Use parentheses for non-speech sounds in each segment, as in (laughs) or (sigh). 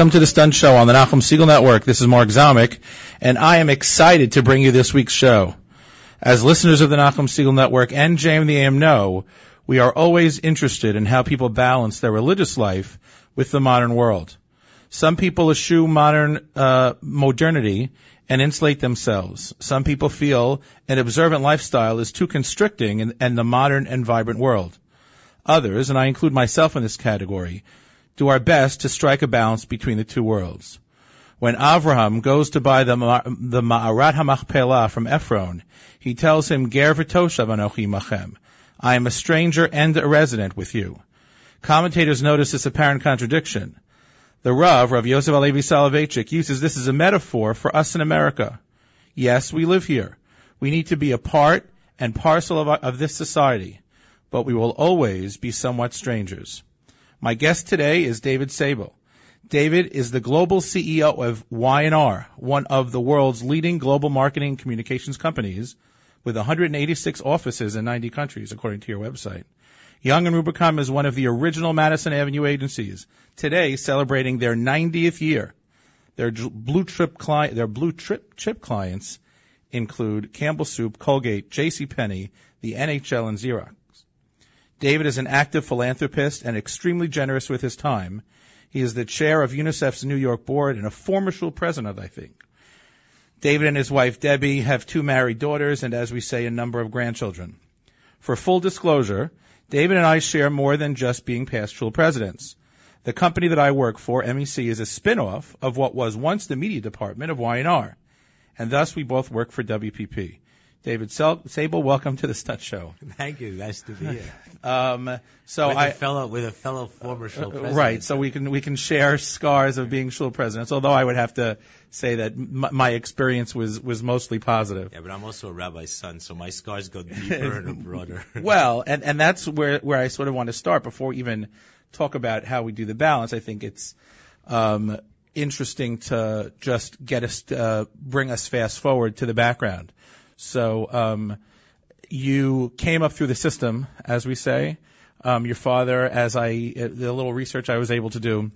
welcome to the Stunt Show on the Nachum Segal Network. This is Mark Zomick, and I am excited to bring you this week's show. As listeners of the Nachum Segal Network and JM the AM know, we are always interested in how people balance their religious life with the modern world. Some people eschew modern uh, modernity and insulate themselves. Some people feel an observant lifestyle is too constricting in, in the modern and vibrant world. Others, and I include myself in this category, do our best to strike a balance between the two worlds. When Avraham goes to buy the, Ma- the Ma'arat HaMachpelah from Ephron, he tells him, Ger v'toshav anochi machem. I am a stranger and a resident with you. Commentators notice this apparent contradiction. The Rav, Rav Yosef HaLevi Soloveitchik, uses this as a metaphor for us in America. Yes, we live here. We need to be a part and parcel of, of this society, but we will always be somewhat strangers. My guest today is David Sable. David is the global CEO of Y&R, one of the world's leading global marketing communications companies with 186 offices in 90 countries, according to your website. Young and Rubicam is one of the original Madison Avenue agencies, today celebrating their 90th year. Their blue trip client, their blue trip chip clients include Campbell Soup, Colgate, J.C. Penney, the NHL, and Xerox. David is an active philanthropist and extremely generous with his time. He is the chair of UNICEF's New York board and a former president, I think. David and his wife Debbie have two married daughters and, as we say, a number of grandchildren. For full disclosure, David and I share more than just being past shul presidents. The company that I work for, MEC, is a spin-off of what was once the media department of Y&R, and thus we both work for WPP. David Sel- Sable, welcome to the Stunt Show. Thank you. Nice to be here. (laughs) Um, so with I, a fellow with a fellow former shul uh, president. right, so we can we can share scars of being shul presidents. Although I would have to say that m- my experience was was mostly positive. Yeah, but I'm also a rabbi's son, so my scars go (laughs) deeper and broader. Well, and and that's where where I sort of want to start before we even talk about how we do the balance. I think it's um, interesting to just get us uh, bring us fast forward to the background. So um, you came up through the system, as we say. Um, your father, as I the little research I was able to do,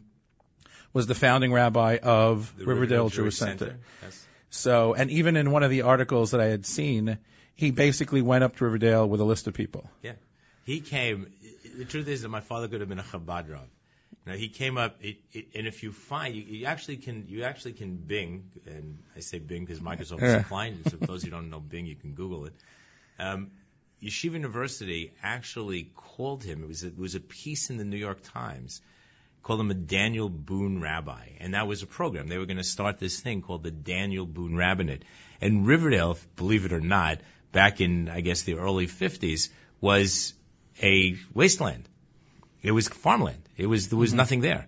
was the founding rabbi of The Riverdale, Jewish Center. Yes. So, and even in one of the articles that I had seen, he basically went up to Riverdale with a list of people. Yeah. He came. The truth is that my father could have been a Chabad Rav. Now he came up, it, it, and if you find, you, you actually can, you actually can Bing, and I say Bing because Microsoft is Yeah. a. So for those who don't know Bing, you can Google it. Um, Yeshiva University actually called him. It was a, it was a piece in the New York Times. Called him a Daniel Boone Rabbi, and that was a program. They were going to start this thing called the Daniel Boone Rabbinate. And Riverdale, believe it or not, back in I guess the early 50s, was a wasteland. It was farmland. It was there was nothing there,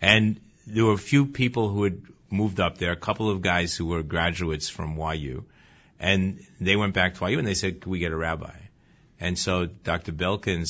and there were a few people who had moved up there. A couple of guys who were graduates from YU, and they went back to YU and they said, "Can we get a rabbi?" And so Dr. Belkin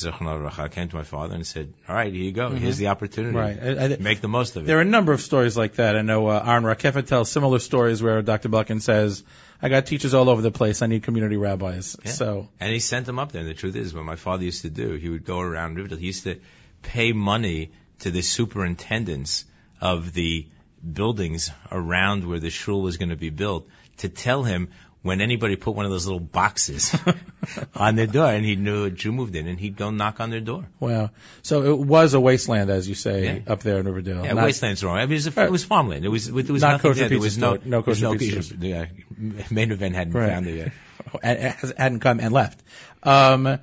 came to my father and said, "All right, here you go. Here's the opportunity. Right. I- I- Make the most of it." There are a number of stories like that. I know uh, Aaron Rakefet tells similar stories where Dr. Belkin says, "I got teachers all over the place. I need community rabbis." Yeah. So And he sent them up there. And the truth is, what my father used to do, he would go around Riverdale. He used to pay money to the superintendents of the buildings around where the shul was going to be built to tell him when anybody put one of those little boxes (laughs) on their door and he knew a Jew moved in and he'd go knock on their door. wow. So it was a wasteland, as you say, Yeah. up there in Riverdale. Yeah, Not- wasteland's wrong. I mean, it was, a, it was farmland. It was, there was Not kosher there. There was no, store. No kosher no pizza yeah, (laughs) main event hadn't Right. found it yet. (laughs) hadn't come and left. Um,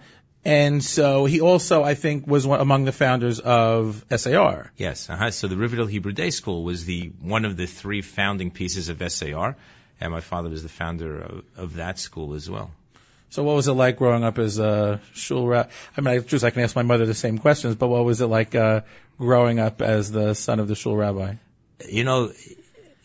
and so he also, I think, was one, among the founders of SAR. Yes. Uh-huh. So the Riverdale Hebrew Day School was the one of the three founding pieces of SAR, and my father was the founder of, of that school as well. So what was it like growing up as a shul rabbi? I mean, I, just I can ask my mother the same questions, but what was it like uh, growing up as the son of the shul rabbi? You know,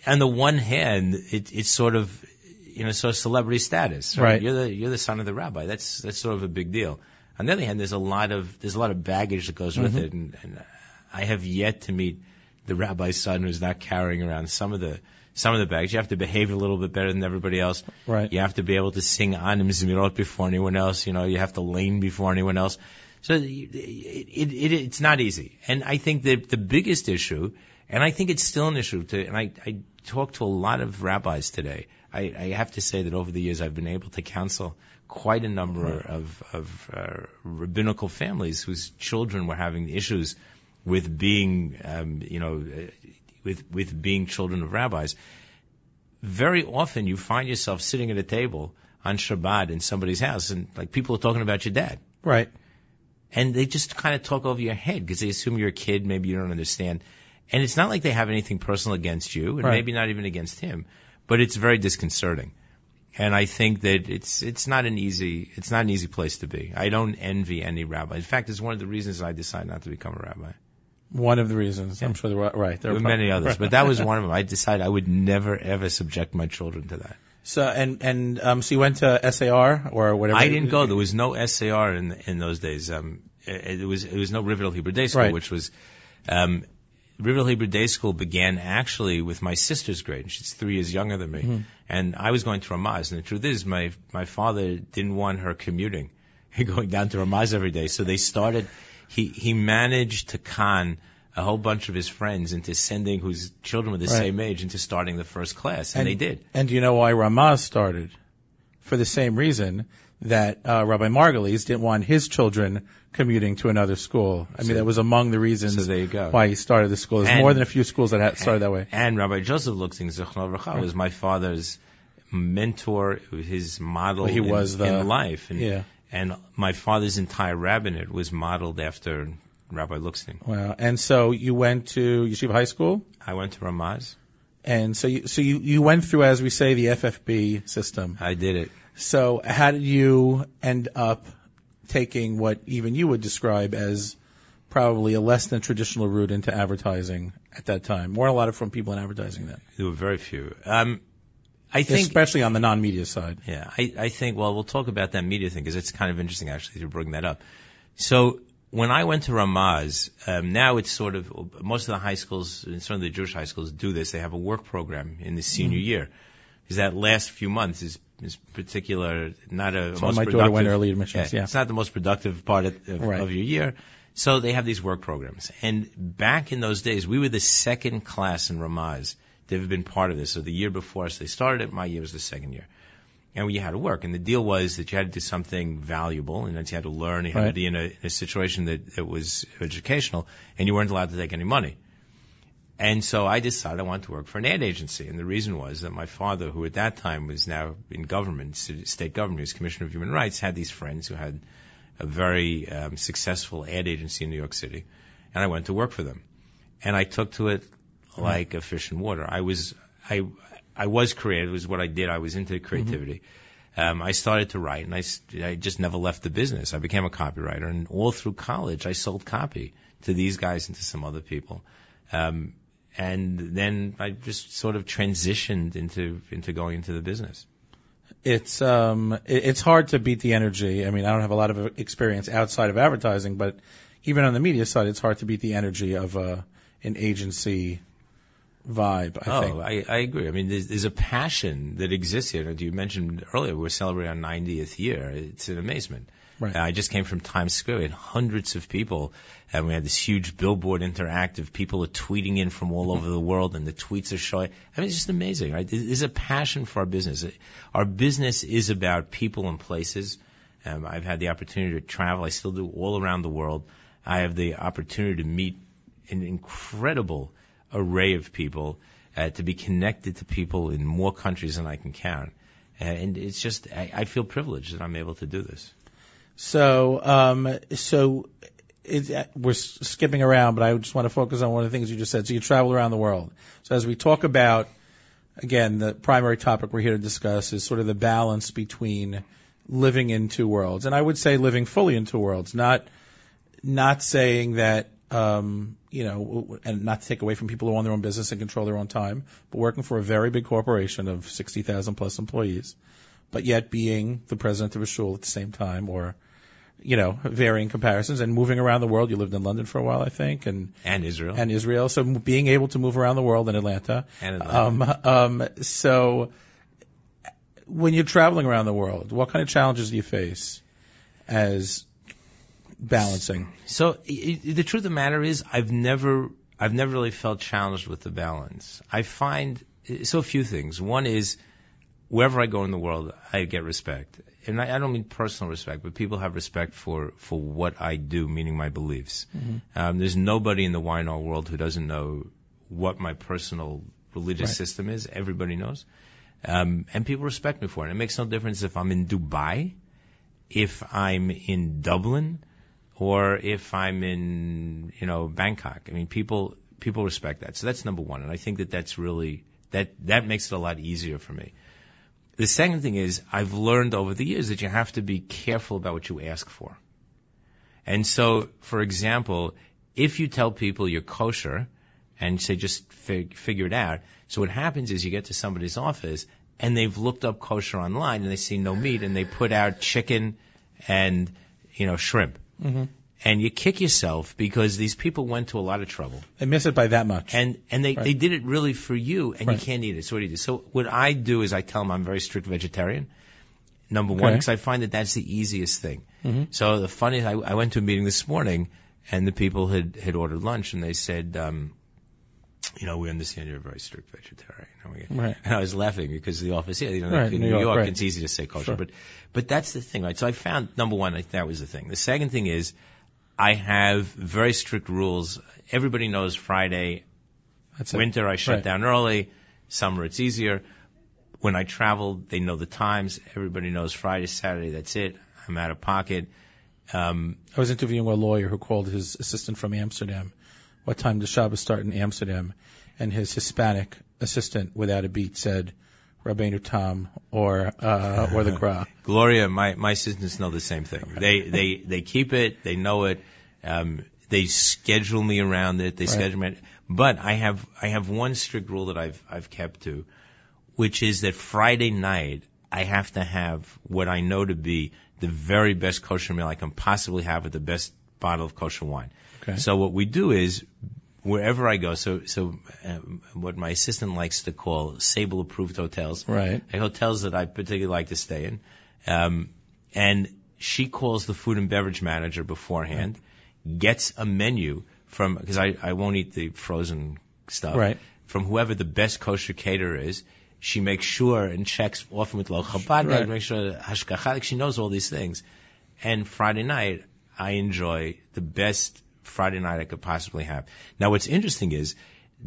on the one hand, it, it's sort of, you know, sort of celebrity status. Right. You're the you're the son of the rabbi. That's that's sort of a big deal. On the other hand, there's a lot of there's a lot of baggage that goes with mm-hmm. it, and, and I have yet to meet the rabbi's son who's not carrying around some of the some of the bags. You have to behave a little bit better than everybody else. Right. You have to be able to sing Anim Zmirot before anyone else. You know, you have to lane before anyone else. So it, it, it, it's not easy. And I think that the biggest issue, and I think it's still an issue to, and I, I talk to a lot of rabbis today. I, I have to say that over the years I've been able to counsel quite a number of, of uh, rabbinical families whose children were having issues with being, um, you know, uh, with with being children of rabbis. Very often, you find yourself sitting at a table on Shabbat in somebody's house, and like people are talking about your dad, Right. and they just kind of talk over your head because they assume you're a kid, maybe you don't understand, and it's not like they have anything personal against you, and Right. maybe not even against him, but it's very disconcerting. And I think that it's it's not an easy it's not an easy place to be. I don't envy any rabbi. In fact, it's one of the reasons I decided not to become a rabbi. One of the reasons. I'm sure they're right. right. There were many others, but that was one of them. I decided I would never ever subject my children to that. So and and um, so you went to SAR or whatever. I didn't go. There was no SAR in in those days. Um, it, it was it was no Riverdale Hebrew Day School, Right. which was um, Riverdale Hebrew Day School began actually with my sister's grade. She's three years younger than me, mm-hmm. and I was going to Ramaz. And the truth is, my my father didn't want her commuting, (laughs) going down to Ramaz every day. So they started. He he managed to con a whole bunch of his friends into sending whose children were the Right. same age into starting the first class, and, they did. And do you know why Ramaz started? For the same reason that uh, Rabbi Margulies didn't want his children commuting to another school. I mean, that was among the reasons so there you go. why he started the school. There's And- more than a few schools that had started that way. And Rabbi Joseph Lookstein Zichron Bracha was my father's mentor, his model Well, he in, was the- in life. And, Yeah. and my father's entire rabbinate was modeled after Rabbi Lookstein. Wow. And so you went to Yeshiva High School, I went to Ramaz. And so you, so you, you went through, as we say, the FFB system. I did it. So how did you end up taking what even you would describe as probably a less than traditional route into advertising at that time? Weren't a lot of from people in advertising then, There were very few. Um, I think, especially on the non-media side. yeah, I, I think, well, we'll talk about that media thing because it's kind of interesting actually to bring that up. So when I went to Ramaz, um, now it's sort of, most of the high schools, some of the Jewish high schools do this. They have a work program in the senior Mm-hmm. year. Because that last few months is, is particular, not a So most my daughter went early admissions, yeah. It's not the most productive part of, of, Right. of your year. So they have these work programs. And back in those days, we were the second class in Ramaz They've been part of this. So the year before us, they started it. My year was the second year. And we had to work. And the deal was that you had to do something valuable and that you had to learn. You had to be in a, a situation that, that was educational and you weren't allowed to take any money. And so I decided I wanted to work for an ad agency. And the reason was that my father, who at that time was now in government, state government, he was Commissioner of Human Rights, had these friends who had a very um, successful ad agency in New York City. And I went to work for them. And I took to it like a fish in water. I was, I, I was creative. It was what I did. I was into creativity. Um, I started to write and I just never left the business. I became a copywriter and all through college I sold copy to these guys and to some other people. Um, and then I just sort of transitioned into, into going into the business. It's um it, it's hard to beat the energy. I mean, I don't have a lot of experience outside of advertising, but even on the media side, it's hard to beat the energy of uh, an agency vibe. I oh, think. I, I agree. I mean, there's, there's a passion that exists here. You mentioned earlier we're celebrating our 90th year. It's an amazement. Right. Uh, I just came from Times Square. We had hundreds of people, and we had this huge billboard interactive. People are tweeting in from all over the world, and the tweets are showing. I mean, it's just amazing, right? There's a passion for our business. Our business is about people and places. Um, I've had the opportunity to travel. I still do all around the world. I have the opportunity to meet an incredible array of people, uh, to be connected to people in more countries than I can count. Uh, and it's just, I, I feel privileged that I'm able to do this. So, um, so it, uh, we're skipping around, but I just want to focus on one of the things you just said. So you travel around the world. So as we talk about, again, the primary topic we're here to discuss is sort of the balance between living in two worlds, and I would say living fully in two worlds, not not saying that um, you know, and not to take away from people who own their own business and control their own time, but working for a very big corporation of 60,000 plus employees, but yet being the president of a shul at the same time, or you know, varying comparisons and moving around the world. You lived in London for a while, I think, and And Israel. and Israel. So being able to move around the world in Atlanta. And Atlanta. Um, um, so when you're traveling around the world, what kind of challenges do you face as balancing? So the truth of the matter is, I've never, I've never really felt challenged with the balance. I find so a few things. One is wherever I go in the world, I get respect, and I, I don't mean personal respect, but people have respect for for what I do, meaning my beliefs. Um, there's nobody in the wine all world who doesn't know what my personal religious Right. system is. Everybody knows, um, and people respect me for it. It makes no difference if I'm in Dubai, if I'm in Dublin, or if I'm in, you know, Bangkok. I mean, people people respect that. So that's number one, and I think that that's really that that makes it a lot easier for me. The second thing is I've learned over the years that you have to be careful about what you ask for. And so, for example, if you tell people you're kosher and say just fig- figure it out, so what happens is you get to somebody's office and they've looked up kosher online and they see no meat and they put out chicken and you know shrimp. Mm-hmm. And you kick yourself because these people went to a lot of trouble I miss it by that much. and and they Right. they did it really for you, and Right. you can't eat it. So what do you do? So what I do is I tell them I'm a very strict vegetarian. Number one, Okay. because I find that that's the easiest thing. Mhm. So the funny, I, I went to a meeting this morning, and the people had had ordered lunch, and they said, um, you know, we understand you're a very strict vegetarian. And, we, Right. and I was laughing because the office, yeah, you know, Right, in New York, York, right. it's easy to say kosher, Sure. but but that's the thing, right? So I found number one, I that was the thing. The second thing is, I have very strict rules. Everybody knows Friday That's it. Winter, I shut Right. down early. Summer, it's easier. When I travel, they know the times. Everybody knows Friday, Saturday, that's it. I'm out of pocket. Um, I was interviewing a lawyer who called his assistant from Amsterdam. What time does Shabbos start in Amsterdam? And his Hispanic assistant, without a beat, said Rabbeinu Tam or uh, or the Gra. (laughs) Gloria, my, my assistants know the same thing. They, they, they keep it. They know it. Um, they schedule me around it. They Right. schedule me. But I have, I have one strict rule that I've, I've kept to, which is that Friday night, I have to have what I know to be the very best kosher meal I can possibly have with the best bottle of kosher wine. Okay. So what we do is, wherever I go, so so um, what my assistant likes to call Sable approved hotels, Right. hotels that I particularly like to stay in, um, and she calls the food and beverage manager beforehand, gets a menu from because I I won't eat the frozen stuff, Right. From whoever the best kosher caterer is. She makes sure and checks often with Lo Chabad, Right. makes sure like she knows all these things. And Friday night, I enjoy the best Friday night I could possibly have. Now, what's interesting is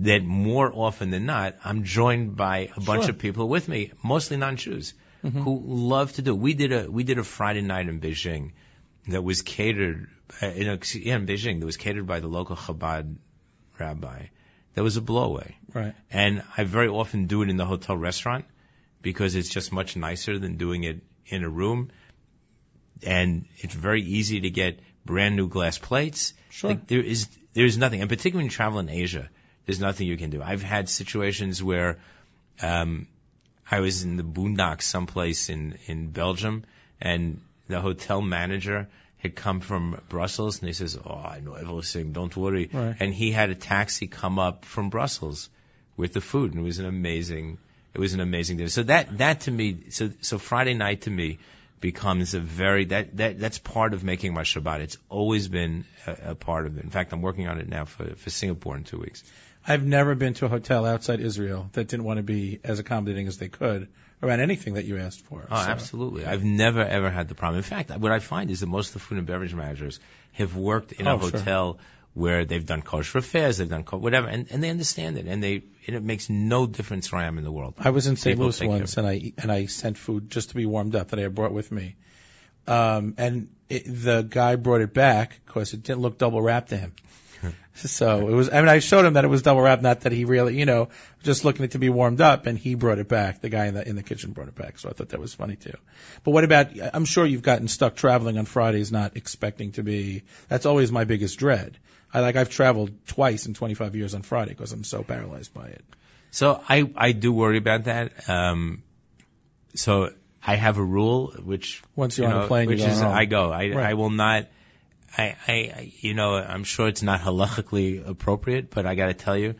that more often than not, I'm joined by a bunch Sure. of people with me, mostly non-Jews, who love to do. We did a we did a Friday night in Beijing that was catered, uh, in, a, in Beijing that was catered by the local Chabad rabbi. That was a blowaway. Right. And I very often do it in the hotel restaurant because it's just much nicer than doing it in a room. And it's very easy to get brand new glass plates. Sure. Like there is there's nothing, and particularly when you travel in Asia, there's nothing you can do. I've had situations where um, I was in the boondocks someplace in in Belgium, and the hotel manager had come from Brussels, and he says, "Oh, I know everything. Don't worry." Right. And he had a taxi come up from Brussels with the food, and it was an amazing. It was an amazing dinner. So that that to me, so so Friday night to me becomes a very that that that's part of making my Shabbat. It's always been a, a part of it. In fact, I'm working on it now for for Singapore in two weeks. I've never been to a hotel outside Israel that didn't want to be as accommodating as they could around anything that you asked for. Oh, So- absolutely. I've never ever had the problem. In fact, what I find is that most of the food and beverage managers have worked in a oh, hotel sure. Where they've done kosher affairs, they've done whatever, and, and they understand it, and they and it makes no difference where I am in the world. I was in St. Louis once, and I and I sent food just to be warmed up that I had brought with me. Um, and it, the guy brought it back because it didn't look double wrapped to him. So it was. I mean, I showed him that it was double wrapped, not that he really, you know, just looking it to be warmed up, and he brought it back. The guy in the in the kitchen brought it back. So I thought that was funny too. But what about? I'm sure you've gotten stuck traveling on Fridays, not expecting to be. That's always my biggest dread. I like I've traveled twice in 25 years on Friday because I'm so paralyzed by it. So I I do worry about that. Um, so I have a rule which Once you're you on know, a plane, which you go is home. I go. I Right. I will not. I, I you know I'm sure it's not halachically appropriate, but I got to tell you,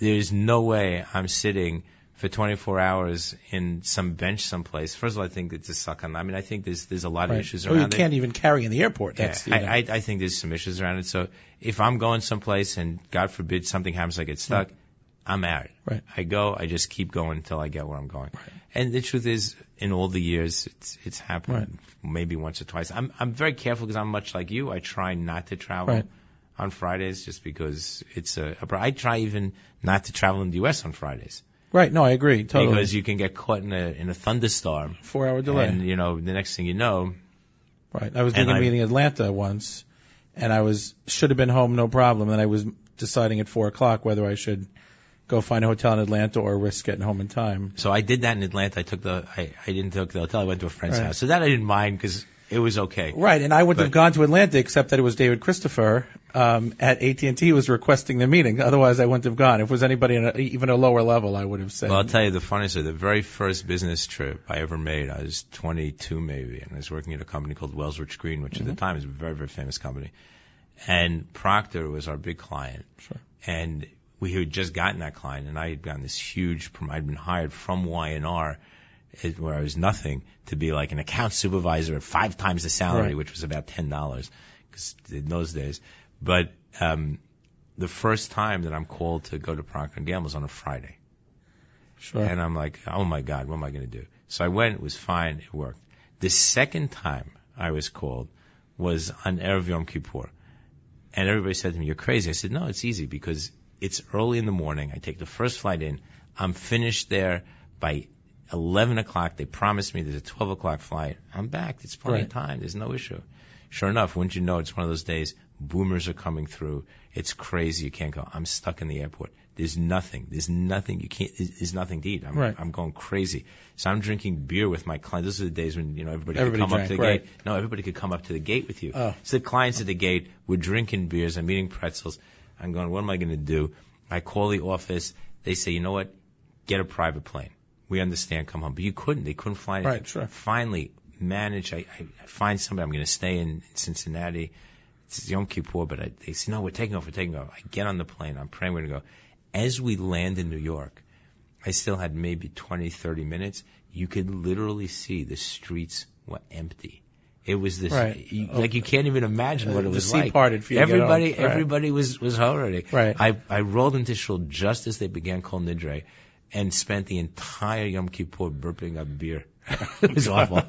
there's no way I'm sitting for 24 hours in some bench someplace. First of all, I think it's a suck on. I mean, I think there's there's a lot of Right. issues Or you around it. can't even carry in the airport. That's Yeah, you know. I, I, I think there's some issues around it. So if I'm going someplace and God forbid something happens, I get stuck, I'm out. Right. I go, I just keep going until I get where I'm going. Right. And the truth is, in all the years, it's it's happened maybe once or twice. I'm I'm very careful because I'm much like you. I try not to travel Right. on Fridays just because it's a, a. I try even not to travel in the U.S. on Fridays right. No, I agree totally. because you can get caught in a in a thunderstorm. Four hour delay. And you know, the next thing you know, Right. I was doing a I- meeting in Atlanta once, and I was should have been home no problem. And I was deciding at four o'clock whether I should go find a hotel in Atlanta or risk getting home in time. So I did that in Atlanta. I took the I, I didn't take the hotel. I went to a friend's Right. house. So that I didn't mind because it was okay. Right. And I wouldn't have gone to Atlanta except that it was David Christopher um, at AT&T was requesting the meeting. Otherwise, I wouldn't have gone. If it was anybody in a, even a lower level, I would have said. Well, I'll tell you the funniest. story. The very first business trip I ever made, I was 22 maybe, and I was working at a company called Wells Rich Greene, which at the time was a very, very famous company. And Procter was our big client. Sure. And we had just gotten that client, and I had gotten this huge, I'd been hired from Y&R, where I was nothing, to be like an account supervisor at five times the salary, Right. which was about $10 'cause in those days. But um, the first time that I'm called to go to Procter and Gamble was on a Friday. sure. And I'm like, oh my God, what am I going to do? So I went, it was fine, it worked. The second time I was called was on Erev Yom Kippur. And everybody said to me, you're crazy. I said, no, it's easy because it's early in the morning. I take the first flight in. I'm finished there by 11 o'clock. They promised me there's a 12 o'clock flight. I'm back. It's plenty of time. There's no issue. Sure enough, wouldn't you know, it's one of those days, boomers are coming through. It's crazy. You can't go. I'm stuck in the airport. There's nothing. There's nothing. You can't, there's there's nothing to eat. I'm, Right. I'm going crazy. So I'm drinking beer with my clients. Those are the days when, you know, everybody, Everybody could come drank, up to the right. gate. No, everybody could come up to the gate with you. Oh. So the clients at the gate were drinking beers. I'm eating pretzels. I'm going, what am I going to do? I call the office. They say, you know what? Get a private plane. We understand. Come home. But you couldn't. They couldn't fly. Right, sure. Finally, manage. I, I, I find somebody. I'm going to stay in Cincinnati. It's Yom Kippur, but I, they say, no, we're taking off. We're taking off. I get on the plane. I'm praying we're going to go. As we land in New York, I still had maybe 20, 30 minutes. You could literally see the streets were empty. It was this, Right. you, like you can't even imagine what it the was sea like. parted for you everybody. Right. everybody was was already. Right. I I rolled into shul just as they began Kol Nidre, and spent the entire Yom Kippur burping up beer. (laughs) it was (laughs) awful.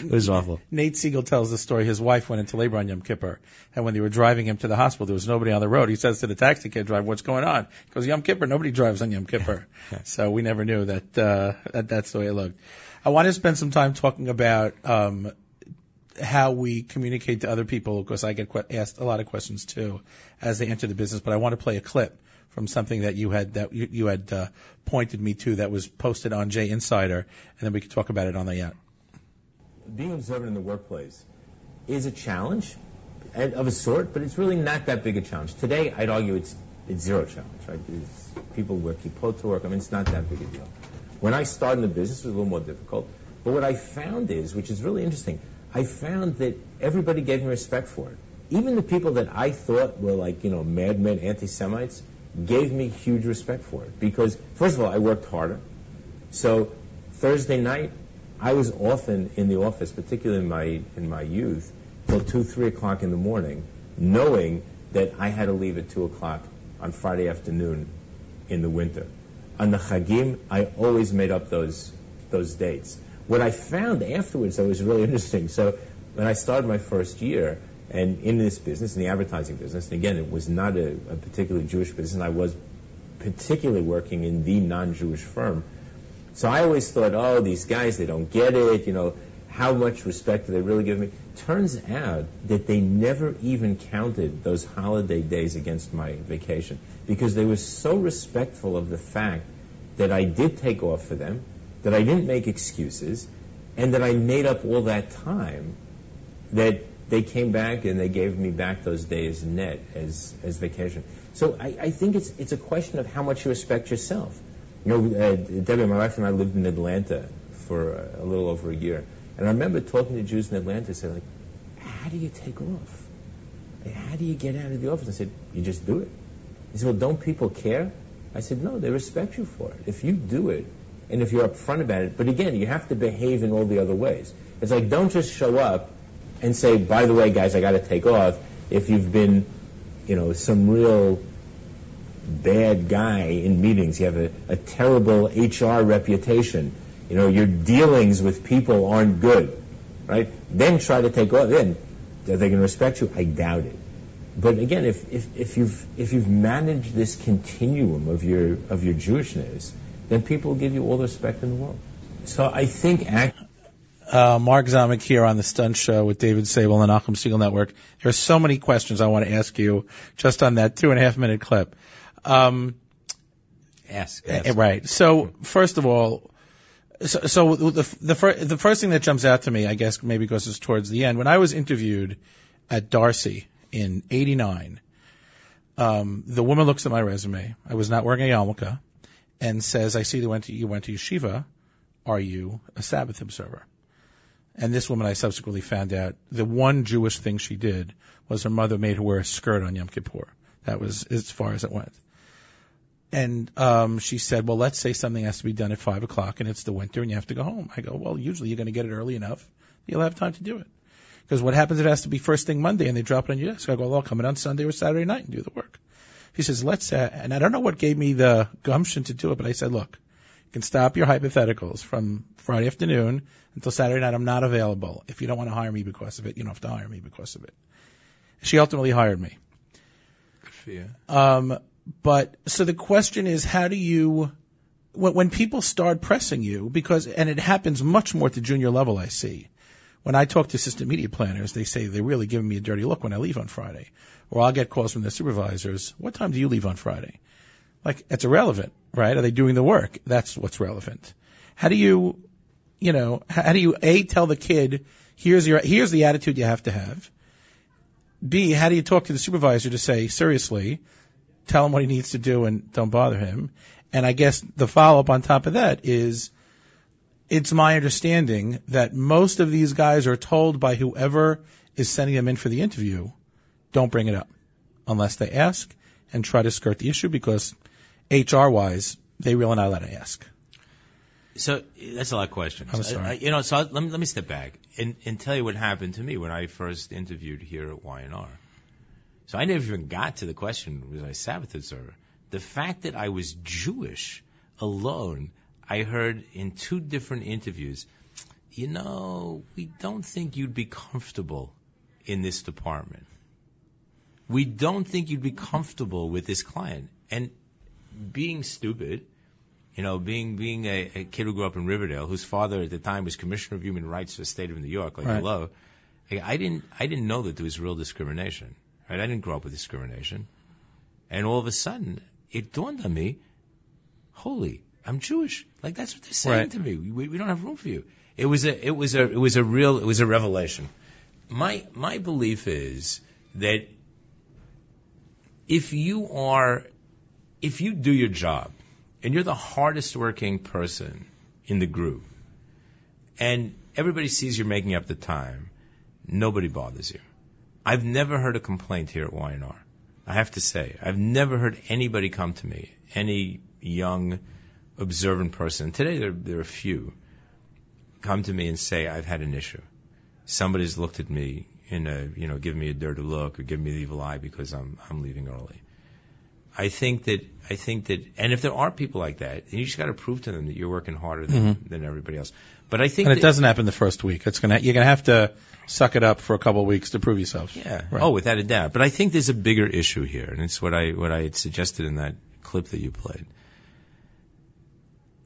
It was awful. Nate Siegel tells the story. His wife went into labor on Yom Kippur, and when they were driving him to the hospital, there was nobody on the road. He says to the taxi cab driver, "What's going on?" He goes, "Yom Kippur. Nobody drives on Yom Kippur." (laughs) so we never knew that, uh, that that's the way it looked. I want to spend some time talking about um, how we communicate to other people because I get que- asked a lot of questions too as they enter the business. But I want to play a clip from something that you had that you, you had uh, pointed me to that was posted on J Insider, and then we could talk about it on the uh, being observant in the workplace is a challenge of a sort, but it's really not that big a challenge. Today, I'd argue it's it's zero challenge, right? It's, people wear kippot to work. I mean, it's not that big a deal. When I started in the business, it was a little more difficult. But what I found is, which is really interesting, I found that everybody gave me respect for it. Even the people that I thought were like, you know, madmen, anti-Semites, gave me huge respect for it. Because, first of all, I worked harder. So Thursday night, I was often in the office, particularly in my in my youth, till two, three o'clock in the morning, knowing that I had to leave at two o'clock on Friday afternoon in the winter. On the Chagim, I always made up those those dates. What I found afterwards, though, was really interesting. So when I started my first year and in this business, in the advertising business, and again, it was not a, a particularly Jewish business, and I was particularly working in the non-Jewish firm. So I always thought, oh, these guys, they don't get it. You know, how much respect do they really give me? Turns out that they never even counted those holiday days against my vacation because they were so respectful of the fact that I did take off for them, that I didn't make excuses, and that I made up all that time that they came back and they gave me back those days net as, as vacation. So I, I think it's, it's a question of how much you respect yourself. You know, uh, Debbie, my wife and I lived in Atlanta for a, a little over a year. And I remember talking to Jews in Atlanta, saying, like, how do you take off? How do you get out of the office? I said, you just do it. He said, well, don't people care? I said, no, they respect you for it. If you do it, and if you're upfront about it, but again, you have to behave in all the other ways. It's like, don't just show up and say, by the way, guys, I got to take off. If you've been, you know, some real bad guy in meetings, you have a, a terrible HR reputation, you know, your dealings with people aren't good, right? Then try to take off. Then are they going to respect you? I doubt it. But again, if, if, if you've if you've managed this continuum of your of your Jewishness, then people will give you all the respect in the world. So I think act- uh, Mark Zomick here on the Stunt Show with David Sable and the Nachum Segal Network. There's so many questions I want to ask you just on that two and a half minute clip. Um, Ask. eh, ask. right. So first of all, so, so the the, fir- the first thing that jumps out to me, I guess, maybe because it's towards the end, when I was interviewed at D'Arcy in '89, um, the woman looks at my resume. I was not wearing a yarmulke, and says, "I see you went to you went to yeshiva. Are you a Sabbath observer?" And this woman, I subsequently found out, the one Jewish thing she did was her mother made her wear a skirt on Yom Kippur. That was as far as it went. And um, she said, well, let's say something has to be done at 5 o'clock and it's the winter and you have to go home. I go, well, usually you're going to get it early enough. You'll have time to do it. Because what happens, it has to be first thing Monday and they drop it on your desk. I go, well, I'll come in on Sunday or Saturday night and do the work. He says, let's, uh, and I don't know what gave me the gumption to do it, but I said, look, you can stop your hypotheticals from Friday afternoon until Saturday night. I'm not available. If you don't want to hire me because of it, you don't have to hire me because of it. She ultimately hired me. Good for you. Um, but so the question is, how do you, when, when people start pressing you, because, and it happens much more at the junior level, I see. When I talk to assistant media planners, they say they're really giving me a dirty look when I leave on Friday. Or I'll get calls from their supervisors, what time do you leave on Friday? Like, it's irrelevant, right? Are they doing the work? That's what's relevant. How do you, you know, how do you, A, tell the kid, here's your, here's the attitude you have to have. B, how do you talk to the supervisor to say, seriously, tell him what he needs to do and don't bother him? And I guess the follow up on top of that is, it's my understanding that most of these guys are told by whoever is sending them in for the interview, don't bring it up unless they ask and try to skirt the issue because HR wise, they really not allowed to ask. So that's a lot of questions. I'm sorry. I- I- you know, so I, let me let me step back and, and tell you what happened to me when I first interviewed here at Y&R. So I never even got to the question was I Sabbath observer. The fact that I was Jewish alone, I heard in two different interviews. You know, we don't think you'd be comfortable in this department. We don't think you'd be comfortable with this client. And being stupid, you know, being being a, a kid who grew up in Riverdale, whose father at the time was Commissioner of Human Rights for the state of New York, like Right. hello, like, I didn't I didn't know that there was real discrimination. Right? I didn't grow up with discrimination, and all of a sudden it dawned on me, holy, I'm Jewish. Like that's what they're saying Right. to me. We, we don't have room for you. It was a it was a it was a real it was a revelation. My my belief is that if you are if you do your job and you're the hardest working person in the group and everybody sees you're making up the time, nobody bothers you. I've never heard a complaint here at Y&R. I have to say, I've never heard anybody come to me, any young, observant person. Today there, there are a few come to me and say, I've had an issue. Somebody's looked at me in a, uh, you know, given me a dirty look or given me the evil eye because I'm, I'm leaving early. I think that, I think that, and if there are people like that, then you just got to prove to them that you're working harder than, mm-hmm. than everybody else. But I think And it doesn't happen the first week. It's gonna, you're gonna have to suck it up for a couple of weeks to prove yourself. Yeah. Right. Oh, without a doubt. But I think there's a bigger issue here, and it's what I what I had suggested in that clip that you played.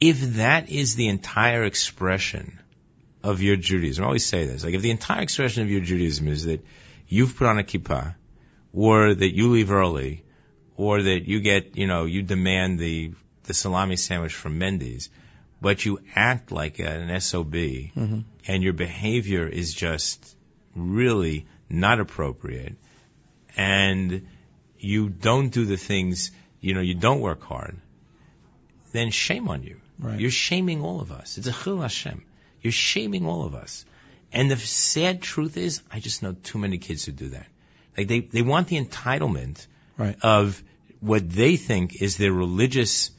If that is the entire expression of your Judaism, I always say this, like if the entire expression of your Judaism is that you've put on a kippah, or that you leave early, or that you get, you know, you demand the, the salami sandwich from Mendy's, but you act like an SOB, mm-hmm. and your behavior is just really not appropriate, and you don't do the things, you know, you don't work hard, then shame on you. Right. You're shaming all of us. It's a chillul Hashem. You're shaming all of us. And the sad truth is, I just know too many kids who do that. Like they, they want the entitlement Right. of what they think is their religious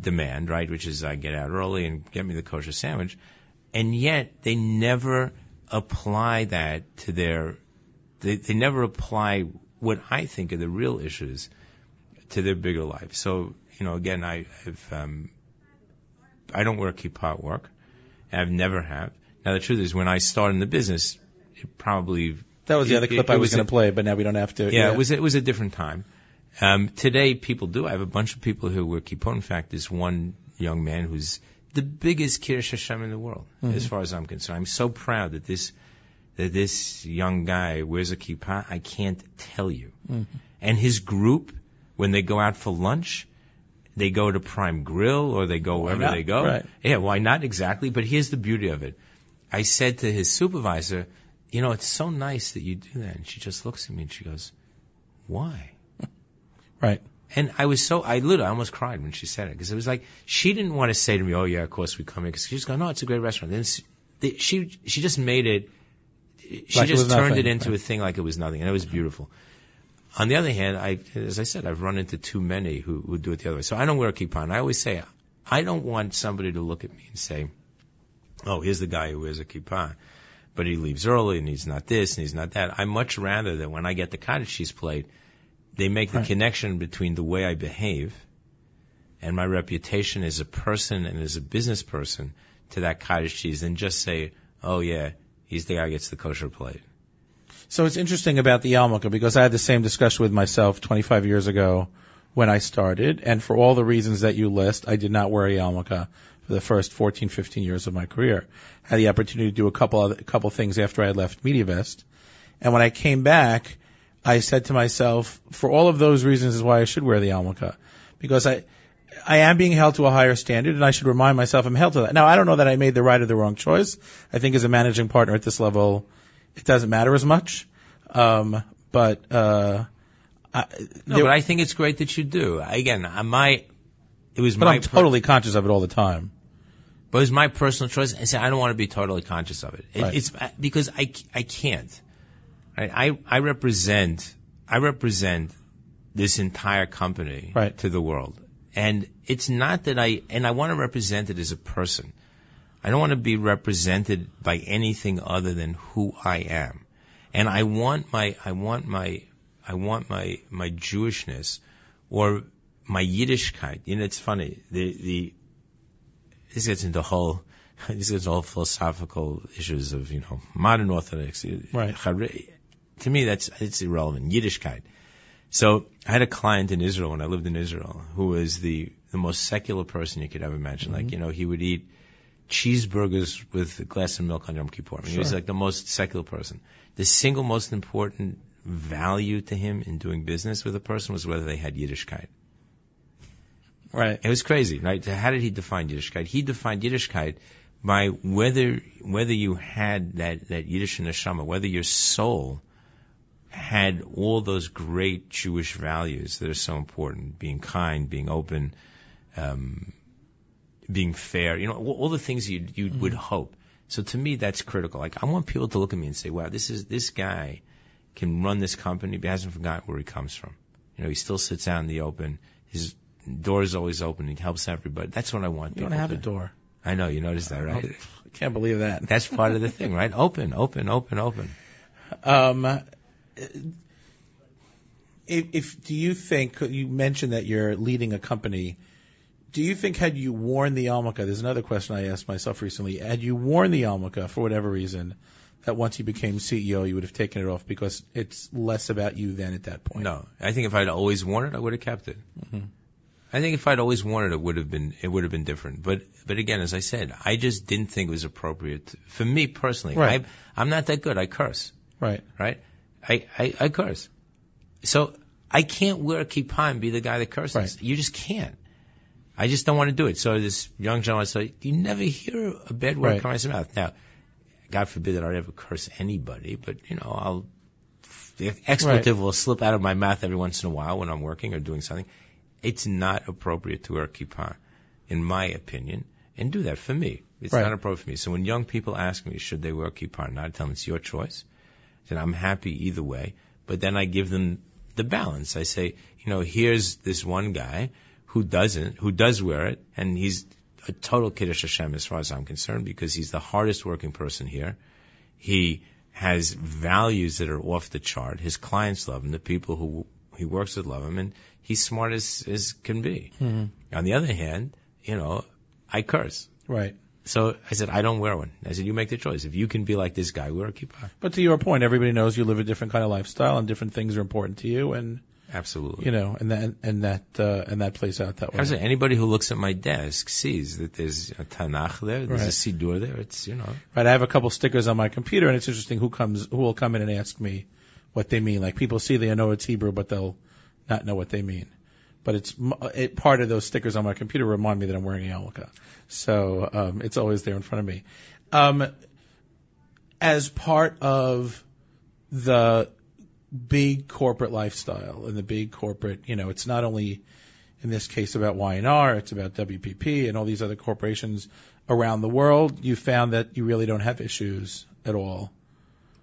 demand, right? Which is I get out early and get me the kosher sandwich. And yet they never apply that to their, they, they never apply what I think are the real issues to their bigger life. So, you know, again, I, I've, um, I don't wear a kippah at work. I've never have. Now the truth is when I started in the business, it probably That was the It- other clip it I was was going to play, but now we don't have to. yeah, it was it was a different time. Um, today, people do. I have a bunch of people who wear kippot. In fact, there's one young man who's the biggest Kiddush Hashem in the world, as far as I'm concerned. I'm so proud that this that this young guy wears a kippah. I can't tell you. And his group, when they go out for lunch, they go to Prime Grill or they go wherever not? they go. Right. Yeah, why not exactly? But here's the beauty of it. I said to his supervisor, you know, it's so nice that you do that. And she just looks at me and she goes, why? (laughs) Right. And I was so, I literally I almost cried when she said it because it was like, she didn't want to say to me, oh yeah, of course we come here. Cause she just go, no, it's a great restaurant. Then s- the- she, she just made it, she Like it just was turned nothing, it into right. a thing like it was nothing. And it was beautiful. On the other hand, I, as I said, I've run into too many who, who do it the other way. So I don't wear a kippah. And I always say, I don't want somebody to look at me and say, oh, here's the guy who wears a kippah, but he leaves early and he's not this and he's not that. I much rather that when I get the cottage cheese plate, they make the connection between the way I behave and my reputation as a person and as a business person to that cottage cheese than just say, oh yeah, he's the guy who gets the kosher plate. So it's interesting about the yarmulke because I had the same discussion with myself 25 years ago when I started, and for all the reasons that you list, I did not wear a yarmulke for the first 14, 15 years of my career. Had the opportunity to do a couple other, a couple things after I had left MediaVest, and when I came back, I said to myself, for all of those reasons is why I should wear the yarmulke, because I. I am being held to a higher standard, and I should remind myself I'm held to that. Now, I don't know that I made the right or the wrong choice. I think as a managing partner at this level, it doesn't matter as much. Um, but uh, I, No, there- but I think it's great that you do. Again, I my, it was but my I'm totally conscious of it all the time. But it's my personal choice. I say I don't want to be totally conscious of it. it Right. It's because I, I can't. I, I I represent I represent this entire company Right. to the world, and it's not that I and I want to represent it as a person. I don't want to be represented by anything other than who I am, and I want my I want my I want my my Jewishness or my Yiddishkeit. You know, it's funny. The the this gets into whole (laughs) this gets all philosophical issues of you know modern Orthodox. Uh, right. To me, that's it's irrelevant. Yiddishkeit. So I had a client in Israel when I lived in Israel who was the the most secular person you could ever imagine. Like mm-hmm. you know, he would eat cheeseburgers with a glass of milk on Yom Kippur. I mean, He was like the most secular person. The single most important value to him in doing business with a person was whether they had Yiddishkeit. Right. It was crazy, right? How did he define Yiddishkeit? He defined Yiddishkeit by whether whether you had that that Yiddish neshama, whether your soul had all those great Jewish values that are so important: being kind, being open, um, being fair. You know, all, the things you you would hope. So to me, that's critical. Like I want people to look at me and say, "Wow, this is this guy can run this company, but hasn't forgotten where he comes from. You know, he still sits out in the open. His door is always open. He helps everybody. That's what I want. You don't have to- a door. I know. You noticed that, right? I can't believe that. That's part of the thing, right? Open, open, open, open. Um, if, if do you think you mentioned that you're leading a company? Do you think had you worn the yarmulke? There's another question I asked myself recently. Had you worn the yarmulke for whatever reason, that once you became CEO, you would have taken it off because it's less about you than at that point. No, I think if I'd always worn it, I would have kept it. Mm-hmm. I think if I'd always worn it, it would have been it would have been different. But but again, as I said, I just didn't think it was appropriate for me personally. Right. I, I'm not that good. I curse, Right. right? I, I, I curse, so I can't wear a kippah and be the guy that curses. Right. You just can't. I just don't want to do it. So this young gentleman said, "You never hear a bad word Right. come out of his mouth." Now, God forbid that I'd ever curse anybody, but you know, I'll the expletive will slip out of my mouth every once in a while when I'm working or doing something. It's not appropriate to wear a kippah, in my opinion, and do that for me. It's Right. not appropriate for me. So when young people ask me, should they wear a kippah or not, I tell them it's your choice. Then I'm happy either way. But then I give them the balance. I say, you know, here's this one guy who doesn't, who does wear it, and he's a total kiddush Hashem as far as I'm concerned because he's the hardest working person here. He has values that are off the chart. His clients love him. The people who he works with love him, and he's smart as as can be. Mm-hmm. On the other hand, you know, I curse. Right. So I said, I don't wear one. I said, you make the choice. If you can be like this guy, wear a kippah. But to your point, everybody knows you live a different kind of lifestyle and different things are important to you, and Absolutely. you know, and that and that uh, and that plays out that way. I anybody who looks at my desk sees that there's a Tanakh there, there's Right. a Siddur there. It's, you know, Right. I have a couple stickers on my computer, and it's interesting who comes, who will come in and ask me what they mean. Like people see they know it's Hebrew, but they'll not know what they mean. But it's it, part of those stickers on my computer remind me that I'm wearing a yarmulke, so um, it's always there in front of me. Um, as part of the big corporate lifestyle and the big corporate, you know, it's not only in this case about Y&R, it's about WPP and all these other corporations around the world. You found that you really don't have issues at all.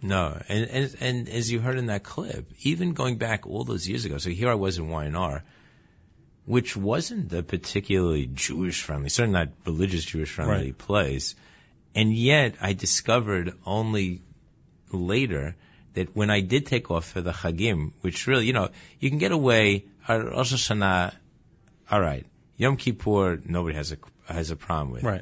no. And, and, and as you heard in that clip, even going back all those years ago, so here I was in Y&R, which wasn't a particularly Jewish friendly, certainly not religious Jewish friendly Right. place. And yet I discovered only later that when I did take off for the Chagim, which really, you know, you can get away, Rosh Hashanah, all right. Yom Kippur, nobody has a, has a problem with. Right.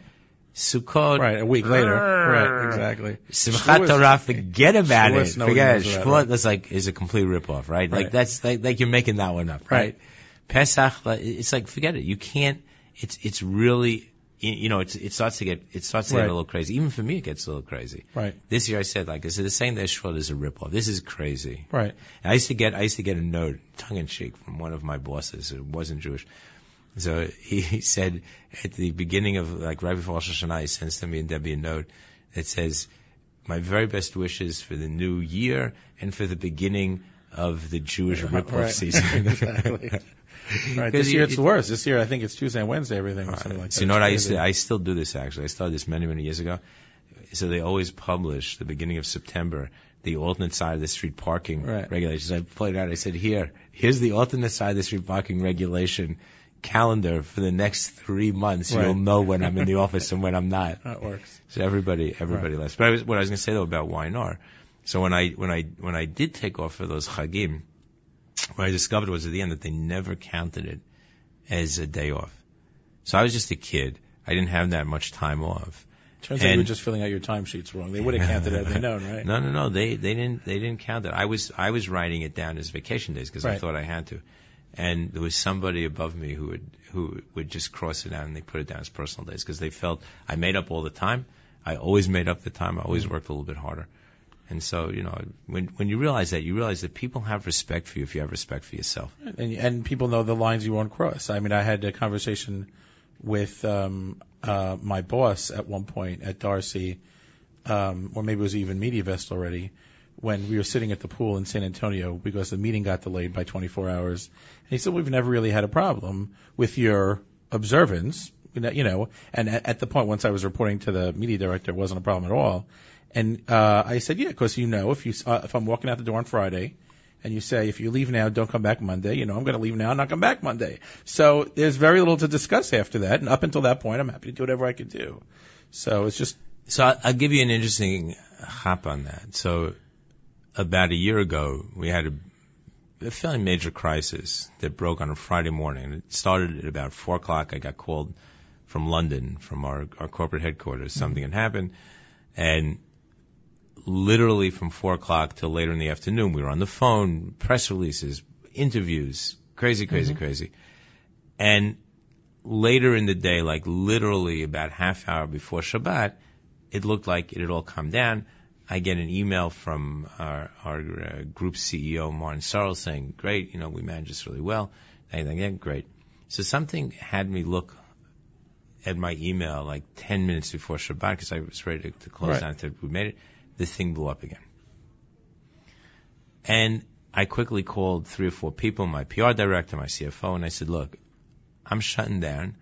Sukkot, Right. A week later. Right. Exactly. Simchat Torah, forget about Shavuos, it. Forget it. Shavuot, that's like, is a complete ripoff, right? Right. Like that's, like, like you're making that one up, right? Right. Pesach, it's like, forget it. You can't, it's, it's really, you know, it's, it starts to get, it starts to Right. get a little crazy. Even for me, it gets a little crazy. Right. This year I said, like, I said, the same that Shavuot is a ripoff. This is crazy. Right. And I used to get I used to get a note, tongue in cheek, from one of my bosses who wasn't Jewish. So he, (laughs) he said at the beginning of like right before Rosh Hashanah, he sends to me and Debbie a note that says, "My very best wishes for the new year and for the beginning of the Jewish (laughs) ripoff Right. season." (laughs) Exactly. Right. This year you- it's the worst. This year I think it's Tuesday and Wednesday everything or something like that. so you know what I used to? I still do this actually. I started this many many years ago. So they always publish the beginning of September the alternate side of the street parking Right. regulations. I it out. I said, here, here's the alternate side of the street parking regulation calendar for the next three months. Right. You'll know when I'm in the office and when I'm not. (laughs) That works. So everybody, everybody laughs. But I was, what I was going to say though about Y&R. So when I, when I, when I did take off for those chagim, what I discovered was at the end that they never counted it as a day off. So I was just a kid. I didn't have that much time off. Turns out you were just filling out your timesheets wrong. They would have counted it had they known, right? (laughs) No, no, no. They they didn't they didn't count it. I was I was writing it down as vacation days because I thought I had to. And there was somebody above me who would who would just cross it out and they put it down as personal days because they felt I made up all the time. I always made up the time. I always Mm. worked a little bit harder. And so, you know, when when you realize that, you realize that people have respect for you if you have respect for yourself. and and people know the lines you won't cross. I mean, I had a conversation with um, uh, my boss at one point at D'Arcy, um, or maybe it was even MediaVest already, when we were sitting at the pool in San Antonio because the meeting got delayed by 24 hours. And he said, "We've never really had a problem with your observance." You know, and at, at the point once I was reporting to the media director, it wasn't a problem at all. And uh, I said, "Yeah, because you know, if you uh, if I'm walking out the door on Friday." and you say, if you leave now, don't come back Monday, you know, I'm going to leave now and not come back Monday. So there's very little to discuss after that. And up until that point, I'm happy to do whatever I can do. So it's just, So I'll, I'll give you an interesting hop on that. So about a year ago, we had a, a fairly major crisis that broke on a Friday morning. It started at about four o'clock. I got called from London, from our, our corporate headquarters. Something had happened, and literally from four o'clock till later in the afternoon, we were on the phone, press releases, interviews, crazy, crazy, crazy. And later in the day, like literally about half hour before Shabbat, it looked like it had all come down. I get an email from our, our uh, group CEO, Martin Sorrell, saying, great, you know, we managed this really well. I think, yeah, great. So something had me look at my email like 10 minutes before Shabbat because I was ready to, to close Right. down. To, we made it. The thing blew up again. And I quickly called three or four people, my PR director, my CFO, and I said, look, I'm shutting down.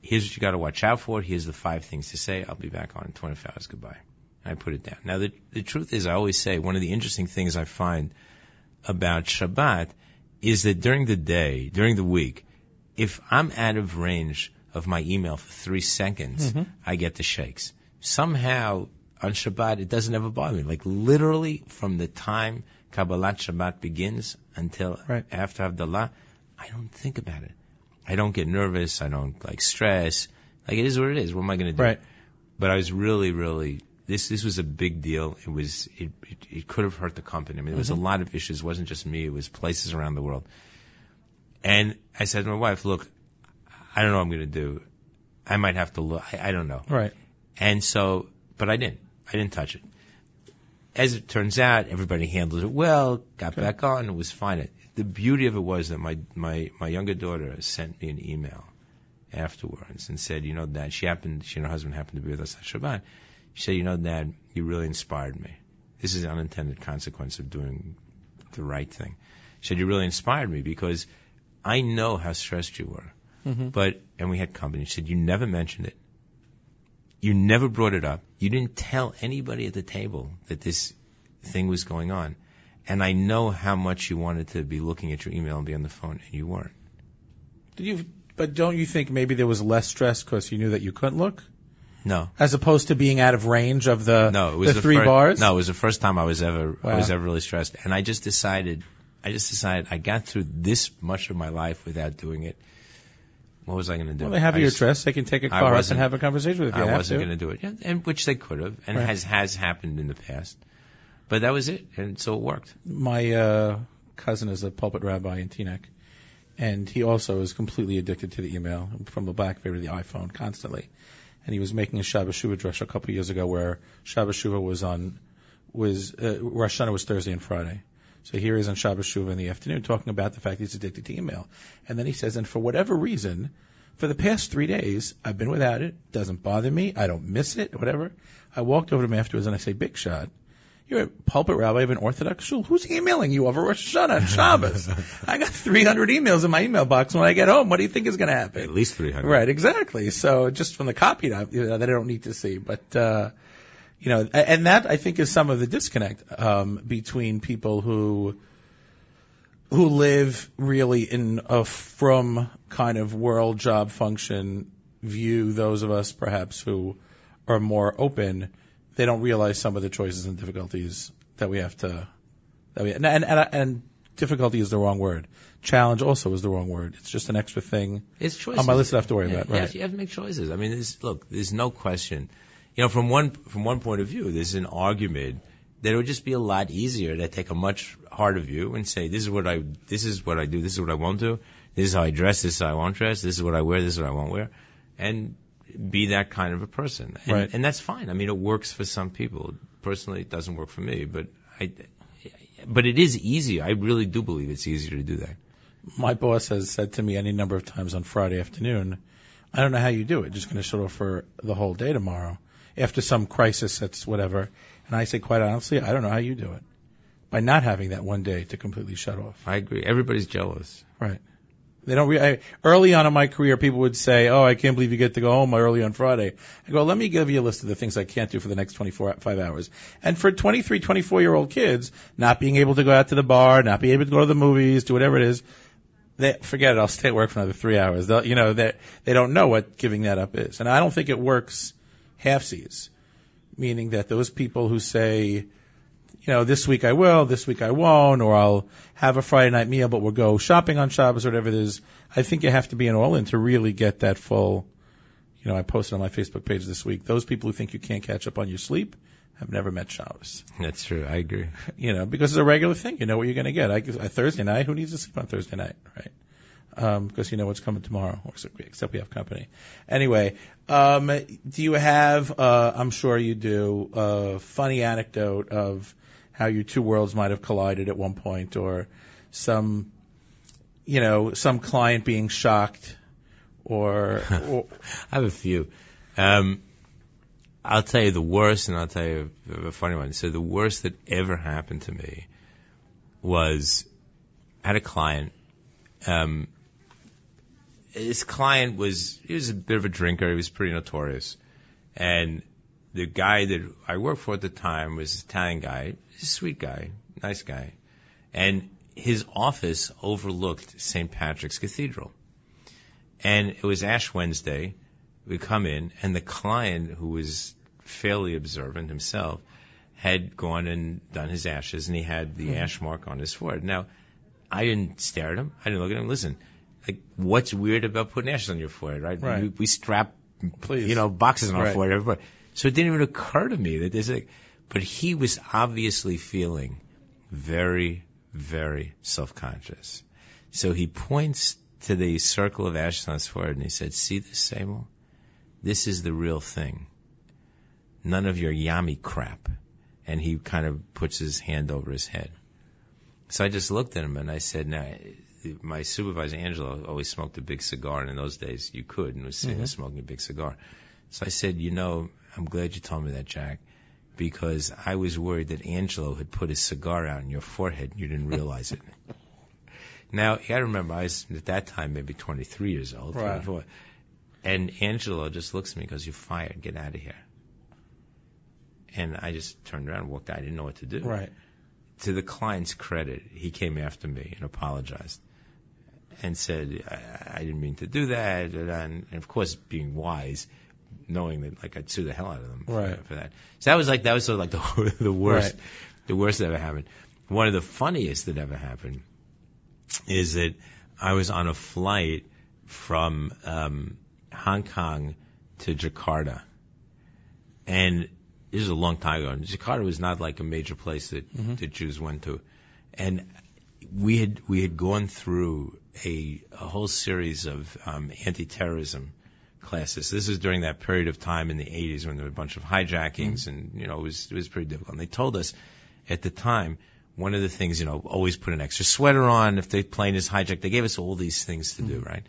Here's what you got to watch out for. Here's the five things to say. I'll be back on in 24 hours. Goodbye. And I put it down. Now, the, the truth is, I always say one of the interesting things I find about Shabbat is that during the day, during the week, if I'm out of range of my email for three seconds, mm-hmm. I get the shakes. Somehow on Shabbat, it doesn't ever bother me. Like literally from the time Kabbalat Shabbat begins until Right. after Havdalah, I don't think about it. I don't get nervous. I don't like stress. Like it is what it is. What am I going to do? Right. But I was really, really this this was a big deal. It was it it, it could have hurt the company. I mean, there was a mm-hmm. lot of issues. It wasn't just me. It was places around the world. And I said to my wife, "Look, I don't know what I'm going to do. I might have to look. I, I don't know." Right. And so, but I didn't. I didn't touch it. As it turns out, everybody handled it well, got back on, it was fine. The beauty of it was that my, my, my younger daughter sent me an email afterwards and said, you know, Dad, she happened, she and her husband happened to be with us at Shabbat. She said, you know, Dad, you really inspired me. This is an unintended consequence of doing the right thing. She said, you really inspired me because I know how stressed you were. Mm-hmm. But, and we had company. She said, you never mentioned it. You never brought it up. You didn't tell anybody at the table that this thing was going on. And I know how much you wanted to be looking at your email and be on the phone, and you weren't. Did you? But don't you think maybe there was less stress because you knew that you couldn't look, No, as opposed to being out of range of the no, it was the, the, three bars? No, it was the first time I was ever I was ever really stressed, and I just decided, I just decided I got through this much of my life without doing it. What was I going to do? Well, they have I your address. They can take a car up and have a conversation with you. I wasn't going to do it, yeah, and which they could have, and Right. has has happened in the past. But that was it, and so it worked. My uh, cousin is a pulpit rabbi in Teaneck, and he also is completely addicted to the email from the BlackBerry to the iPhone constantly. And he was making a Shabbat Shuvah drush a couple of years ago where Shabbat Shuvah was on was uh, Rosh Hashanah was Thursday and Friday. So here he is on Shabbos Shuvah in the afternoon talking about the fact he's addicted to email. And then he says, and for whatever reason, for the past three days, I've been without it. Doesn't bother me. I don't miss it. Whatever. I walked over to him afterwards and I say, Big shot. You're a pulpit rabbi of an Orthodox shul. Who's emailing you over Rosh Hashanah and Shabbos? (laughs) I got 300 emails in my email box. When I get home, what do you think is going to happen? At least three hundred. Right, exactly. So just from the copy that, you know, that I don't need to see, but uh, you know, and that I think is some of the disconnect um, between people who who live really in a from kind of world job function view. Those of us perhaps who are more open, they don't realize some of the choices and difficulties that we have to that we and and, and, and difficulty is the wrong word. Challenge also is the wrong word. It's just an extra thing It's choices. on my list I have to worry Yeah, about. Right. have, you have to make choices. I mean, there's, look, there's no question. You know, from one from one point of view, there's an argument that it would just be a lot easier to take a much harder view and say, this is what I this is what I do, this is what I won't do, this is how I dress, this is how I won't dress, this is what I wear, this is what I won't wear, and be that kind of a person. And, Right. and that's fine. I mean, it works for some people. Personally, it doesn't work for me, but I. But it is easier. I really do believe it's easier to do that. My boss has said to me any number of times on Friday afternoon, I don't know how you do it. Just going to shut off for the whole day tomorrow after some crisis that's whatever. And I say, quite honestly, I don't know how you do it by not having that one day to completely shut off. I agree. Everybody's jealous. Right. They don't. Re- I, early on in my career, people would say, "Oh, I can't believe you get to go home early on Friday." I go, "Let me give you a list of the things I can't do for the next 24 five hours." And for 23, 24 year old kids, not being able to go out to the bar, not being able to go to the movies, do whatever it is, they forget it. I'll stay at work for another three hours. They'll, you know, they they don't know what giving that up is, and I don't think it works halfsies, meaning that those people who say, you know, this week I will, this week I won't, or I'll have a Friday night meal, but we'll go shopping on Shabbos or whatever it is. I think you have to be an all in to really get that full. You know, I posted on my Facebook page this week. Those people who think you can't catch up on your sleep have never met Shabbos. That's true. I agree. (laughs) You know, because it's a regular thing. You know what you're going to get. I, I Thursday night. Who needs to sleep on Thursday night, right? Um, because you know what's coming tomorrow, except- except we have company. Anyway, um, do you have? Uh, I'm sure you do. A funny anecdote of how your two worlds might have collided at one point, or some, you know, some client being shocked, or, (laughs) or I have a few. Um, I'll tell you the worst, and I'll tell you a, a funny one. So the worst that ever happened to me was I had a client. Um, his client was he was a bit of a drinker. He was pretty notorious, and the guy that I worked for at the time was an Italian guy, He's a sweet guy, nice guy, and his office overlooked St. Patrick's Cathedral. And it was Ash Wednesday. We come in, and the client, who was fairly observant himself, had gone and done his ashes, and he had the hmm. ash mark on his forehead. Now, I didn't stare at him. I didn't look at him. Listen, like, what's weird about putting ashes on your forehead, right? Right. We, we strap, Please. you know, boxes on our Right. forehead. Everybody. So it didn't even occur to me that there's like, but he was obviously feeling very, very self-conscious. So he points to the circle of ashes on his forehead and he said, see this, Samuel? This is the real thing. None of your yummy crap. And he kind of puts his hand over his head. So I just looked at him and I said, now, my supervisor, Angelo, always smoked a big cigar. And in those days, you could and was sitting there mm-hmm. smoking a big cigar. So I said, you know, I'm glad you told me that, Jack, because I was worried that Angelo had put his cigar out in your forehead and you didn't realize it. (laughs) Now, you gotta remember, I was at that time maybe 23 years old. Right. 24. And Angelo just looks at me and goes, you're fired, get out of here. And I just turned around and walked out. I didn't know what to do. right. To the client's credit, he came after me and apologized and said, I, I didn't mean to do that. And, and of course, being wise, knowing that like I'd sue the hell out of them for, Right. for that. So that was like, that was sort of like (laughs) the, the worst, Right. the worst that ever happened. One of the funniest that ever happened is that I was on a flight from um, Hong Kong to Jakarta, and this is a long time ago. And Jakarta was not like a major place that, that Jews went to, and we had we had gone through a, a whole series of um, anti-terrorism classes. This is during that period of time in the 80s when there were a bunch of hijackings, and you know it was it was pretty difficult. And they told us at the time one of the things you know always put an extra sweater on if the plane is hijacked. They gave us all these things to do, right?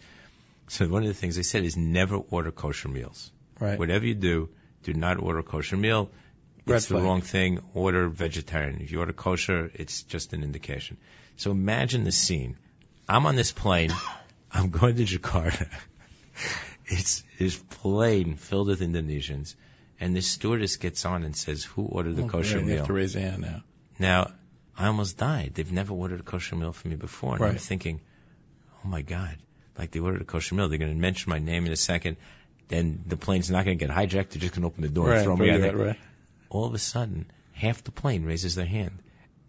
So one of the things they said is never order kosher meals. Right. Whatever you do, do not order a kosher meal. It's the wrong thing. Order vegetarian. If you order kosher, it's just an indication. So imagine the scene. I'm on this plane. (laughs) I'm going to Jakarta. (laughs) It's this plane filled with Indonesians, and this stewardess gets on and says, "Who ordered the Oh, kosher great. You meal?" have to raise a hand now. Now, I almost died. They've never ordered a kosher meal for me before. And I'm thinking, oh my God, like they ordered a kosher meal. They're going to mention my name in a second. Then the plane's not going to get hijacked. They're just going to open the door Right. and throw me out right, there. right. All of a sudden, half the plane raises their hand.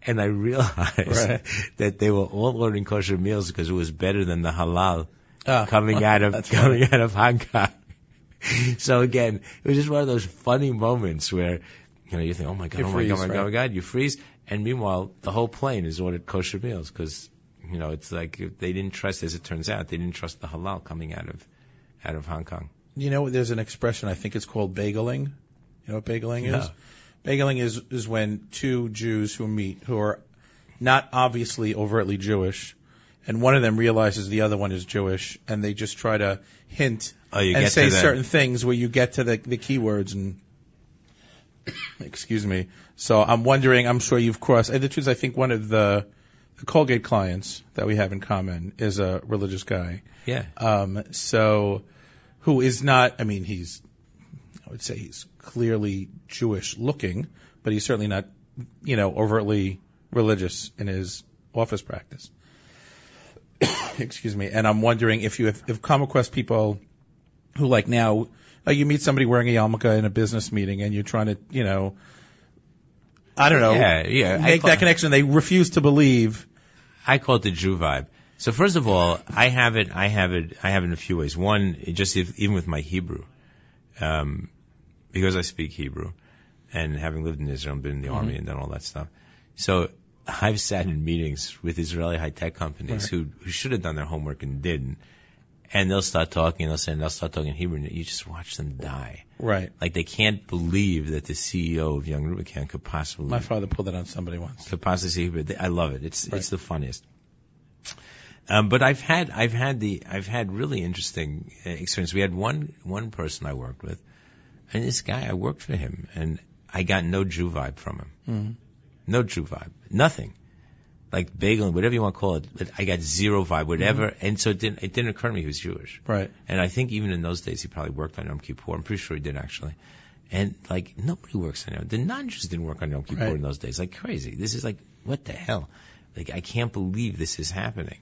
And I (laughs) realized Right. that they were all ordering kosher meals because it was better than the halal Ah, (laughs) coming out of coming out of Hong Kong. (laughs) so again, it was just one of those funny moments where you know you think, oh my god, You oh my freeze, god, oh my god, oh my god, you freeze, and meanwhile the whole plane is ordered kosher meals because you know it's like they didn't trust, as it turns out, they didn't trust the halal coming out of out of Hong Kong. You know, there's an expression. I think it's called bageling. You know what bageling is? Bageling is is when two Jews who meet who are not obviously overtly Jewish, and one of them realizes the other one is Jewish, and they just try to hint Oh, you and say certain things where you get to the the keywords and. (coughs) Excuse me. So I'm wondering. I'm sure you've crossed. And the truth, is, I think one of the, the Colgate clients that we have in common is a religious guy. Yeah, Um, so, who is not, I mean, he's, I would say he's clearly Jewish looking, but he's certainly not, you know, overtly religious in his office practice. (coughs) Excuse me. And I'm wondering if you have, have come across people who like now, like you meet somebody wearing a yarmulke in a business meeting and you're trying to, you know, I don't know, yeah, yeah. Make call- that connection. They refuse to believe. I call it the Jew vibe. So first of all, I have it. I have it. I have it in a few ways. One, just if, even with my Hebrew, um, because I speak Hebrew, and having lived in Israel and been in the army and done all that stuff. So I've sat in meetings with Israeli high tech companies Right. who who should have done their homework and didn't, and they'll start talking. And they'll say and they'll start talking in Hebrew, and you just watch them die. Right. Like they can't believe that the CEO of Young Rubicam could possibly My father pulled that on somebody once. could possibly see Hebrew. I love it. It's Right. it's the funniest. Um, but I've had I've had the I've had really interesting uh, experience. We had one one person I worked with, and this guy I worked for him, and I got no Jew vibe from him. Mhm. No Jew vibe. Nothing. Like bagel, whatever you want to call it. But I got zero vibe, whatever. And so it didn't it didn't occur to me he was Jewish. Right. And I think even in those days he probably worked on Yom Kippur. I'm pretty sure he did actually. And like nobody works on Yom. The non-Jews didn't work on Yom Kippur Right. in those days. Like crazy. This is like what the hell? Like I can't believe this is happening.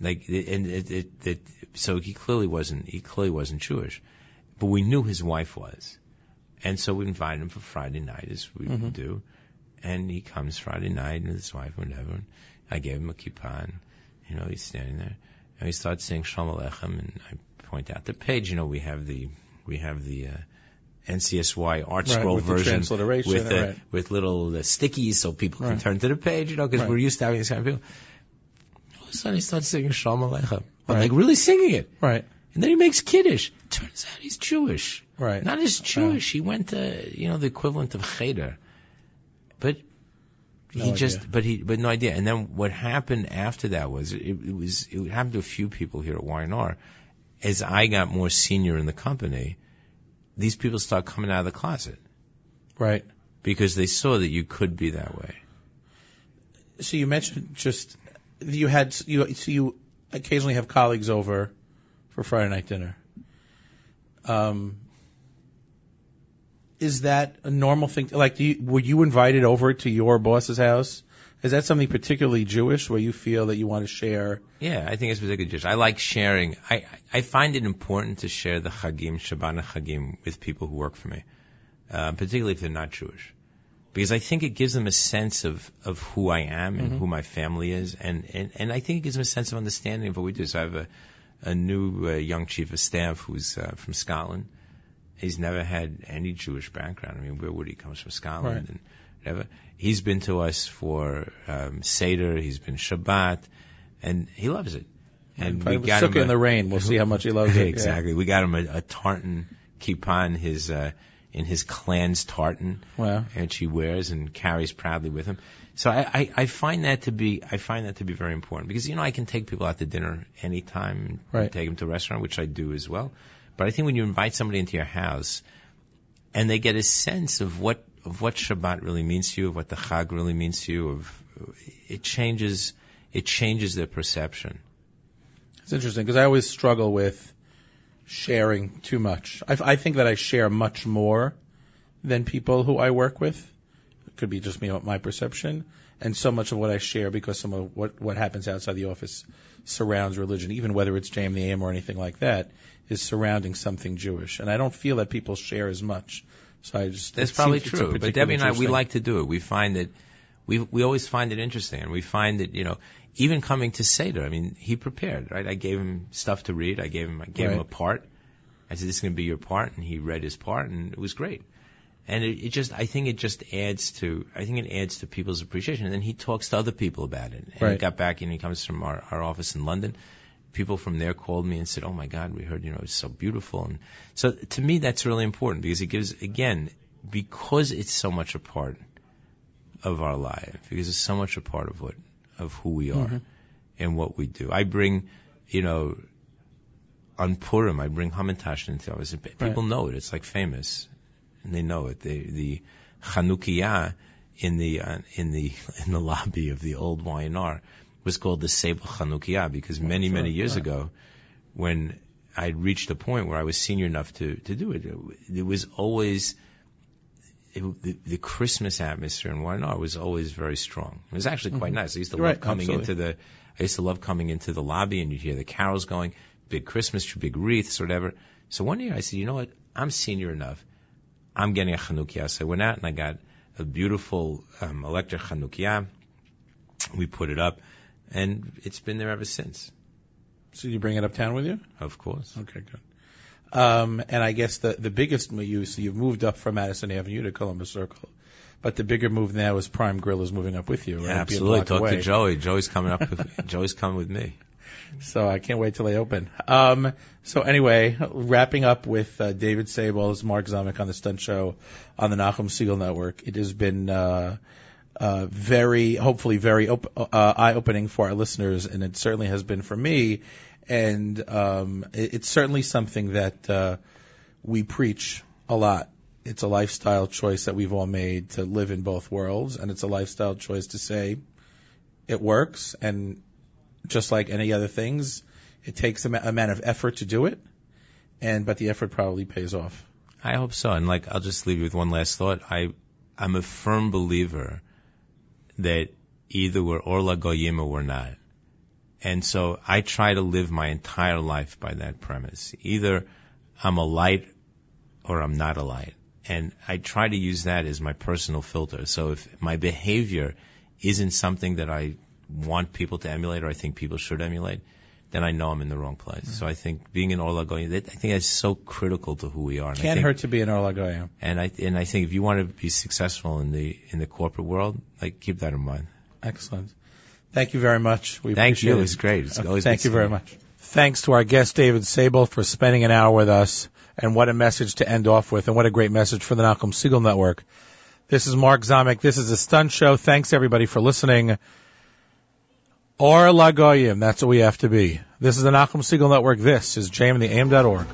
Like and it, it, it so he clearly wasn't he clearly wasn't Jewish, but we knew his wife was, and so we invite him for Friday night as we Mhm. do, and he comes Friday night with his wife whatever. And I gave him a kippah, and you know he's standing there, and we start saying Shalom Aleichem, and I point out the page. You know we have the we have the uh, NCSY art Right, scroll with version with right. with little uh, stickies so people can turn to the page. You know because Right. we're used to having this kind of people. All of a sudden he starts singing Shalom Aleichem. Right. like really singing it. Right. And then he makes Kiddush. Turns out he's Jewish. Right. Not as Jewish. He went to, you know, the equivalent of Cheder. But No he just, idea. but he, but no idea. And then what happened after that was, it, it was, it happened to a few people here at Y&R. As I got more senior in the company, these people start coming out of the closet Right. because they saw that you could be that way. So you mentioned just you had you so you occasionally have colleagues over for Friday night dinner. Um, is that a normal thing? Like, do you, were you invited over to your boss's house? Is that something particularly Jewish where you feel that you want to share? Yeah, I think it's particularly Jewish. I like sharing. I, I find it important to share the Chagim, Shabbat Chagim with people who work for me, uh, particularly if they're not Jewish. Because I think it gives them a sense of, of who I am and who my family is, and, and, and I think it gives them a sense of understanding of what we do. So I have a, a new uh, young chief of staff who's uh, from Scotland. He's never had any Jewish background. I mean, where would he comes from Scotland Right. and whatever. He's been to us for um, Seder. He's been Shabbat, and he loves it. And we got him Sukkah in a- the rain. We'll see how much he loves it. Yeah. (laughs) exactly. We got him a, a tartan kippah his uh, in his clan's tartan, Wow. which he wears and carries proudly with him. So I, I, I find that to be I find that to be very important because you know I can take people out to dinner anytime, and Right. take them to a restaurant, which I do as well. But I think when you invite somebody into your house and they get a sense of what of what Shabbat really means to you, of what the Chag really means to you, of it changes it changes their perception. It's interesting because I always struggle with sharing too much. I, I think that I share much more than people who I work with. Could be just me, my perception, and so much of what I share because some of what what happens outside the office surrounds religion, even whether it's JM the AM or anything like that, is surrounding something Jewish, and I don't feel that people share as much. So I just That's probably true. But Debbie and I, we like to do it. We find that we we always find it interesting, and we find that you know, even coming to Seder, I mean, he prepared, right? I gave him stuff to read. I gave him I gave him a part. I said, "This is going to be your part," and he read his part, and it was great. And it, it just, I think it just adds to, I think it adds to people's appreciation. And then he talks to other people about it. And he got back, and he comes from our, our office in London. People from there called me and said, "Oh my God, we heard, you know, it's so beautiful." And so to me, that's really important because it gives, again, because it's so much a part of our life, because it's so much a part of what, of who we are Mhm. and what we do. I bring, you know, on Purim, I bring Hamantash into office. People know it. It's like famous, and they know it. The the Chanukiah in the uh, in the (laughs) in the lobby of the old Y&R was called the Seba Chanukiah because many sure. many years Right. ago, when I'd reached a point where I was senior enough to to do it, it, it was always it, the, the Christmas atmosphere in Y&R was always very strong. It was actually quite nice. I used to Mm-hmm. Right, love coming absolutely. into the I used to love coming into the lobby and you'd hear the carols going, big Christmas big wreaths, or whatever. So one year I said, you know what? I'm senior enough. I'm getting a Chanukiah. So I went out and I got a beautiful um, electric Chanukiah. We put it up, and it's been there ever since. So you bring it uptown with you? Of course. Okay, good. Um, and I guess the the biggest move you so you've moved up from Madison Avenue to Columbus Circle, but the bigger move now is Prime Grill is moving up with you. Right? Be a Absolutely. Talk away. to Joey. Joey's coming up. (laughs) With, Joey's coming with me. So I can't wait till they open. Um, so anyway, wrapping up with uh, David Sables, Mark Zomick on the Stunt Show on the Nachum Segal Network. It has been uh, uh, very, hopefully, very op- uh, eye-opening for our listeners, and it certainly has been for me. And um, it, it's certainly something that uh, we preach a lot. It's a lifestyle choice that we've all made to live in both worlds, and it's a lifestyle choice to say it works and just like any other things, it takes a ma- amount of effort to do it, and but the effort probably pays off. I hope so. And like, I'll just leave you with one last thought. I, I'm a firm believer that either we're Or Lagoyim or we're not. And so I try to live my entire life by that premise. Either I'm a light or I'm not a light. And I try to use that as my personal filter. So if my behavior isn't something that I want people to emulate or I think people should emulate, then I know I'm in the wrong place. Mm-hmm. So I think being an Or Lagoyim, I think that's so critical to who we are. And Can't think- hurt to be an Or Lagoyim. and I and I think if you want to be successful in the in the corporate world, like keep that in mind. Excellent. Thank you very much. We Thank appreciate you. it. It's great. It's Okay, always Thank you very much. Thanks to our guest David Sable for spending an hour with us, and what a message to end off with, and what a great message for the Nachum Segal Network. This is Mark Zomick. This is a stunt show. Thanks everybody for listening. Or Lagoyim, that's what we have to be. This is the Nachum Segal Network. This is and the AIM.org.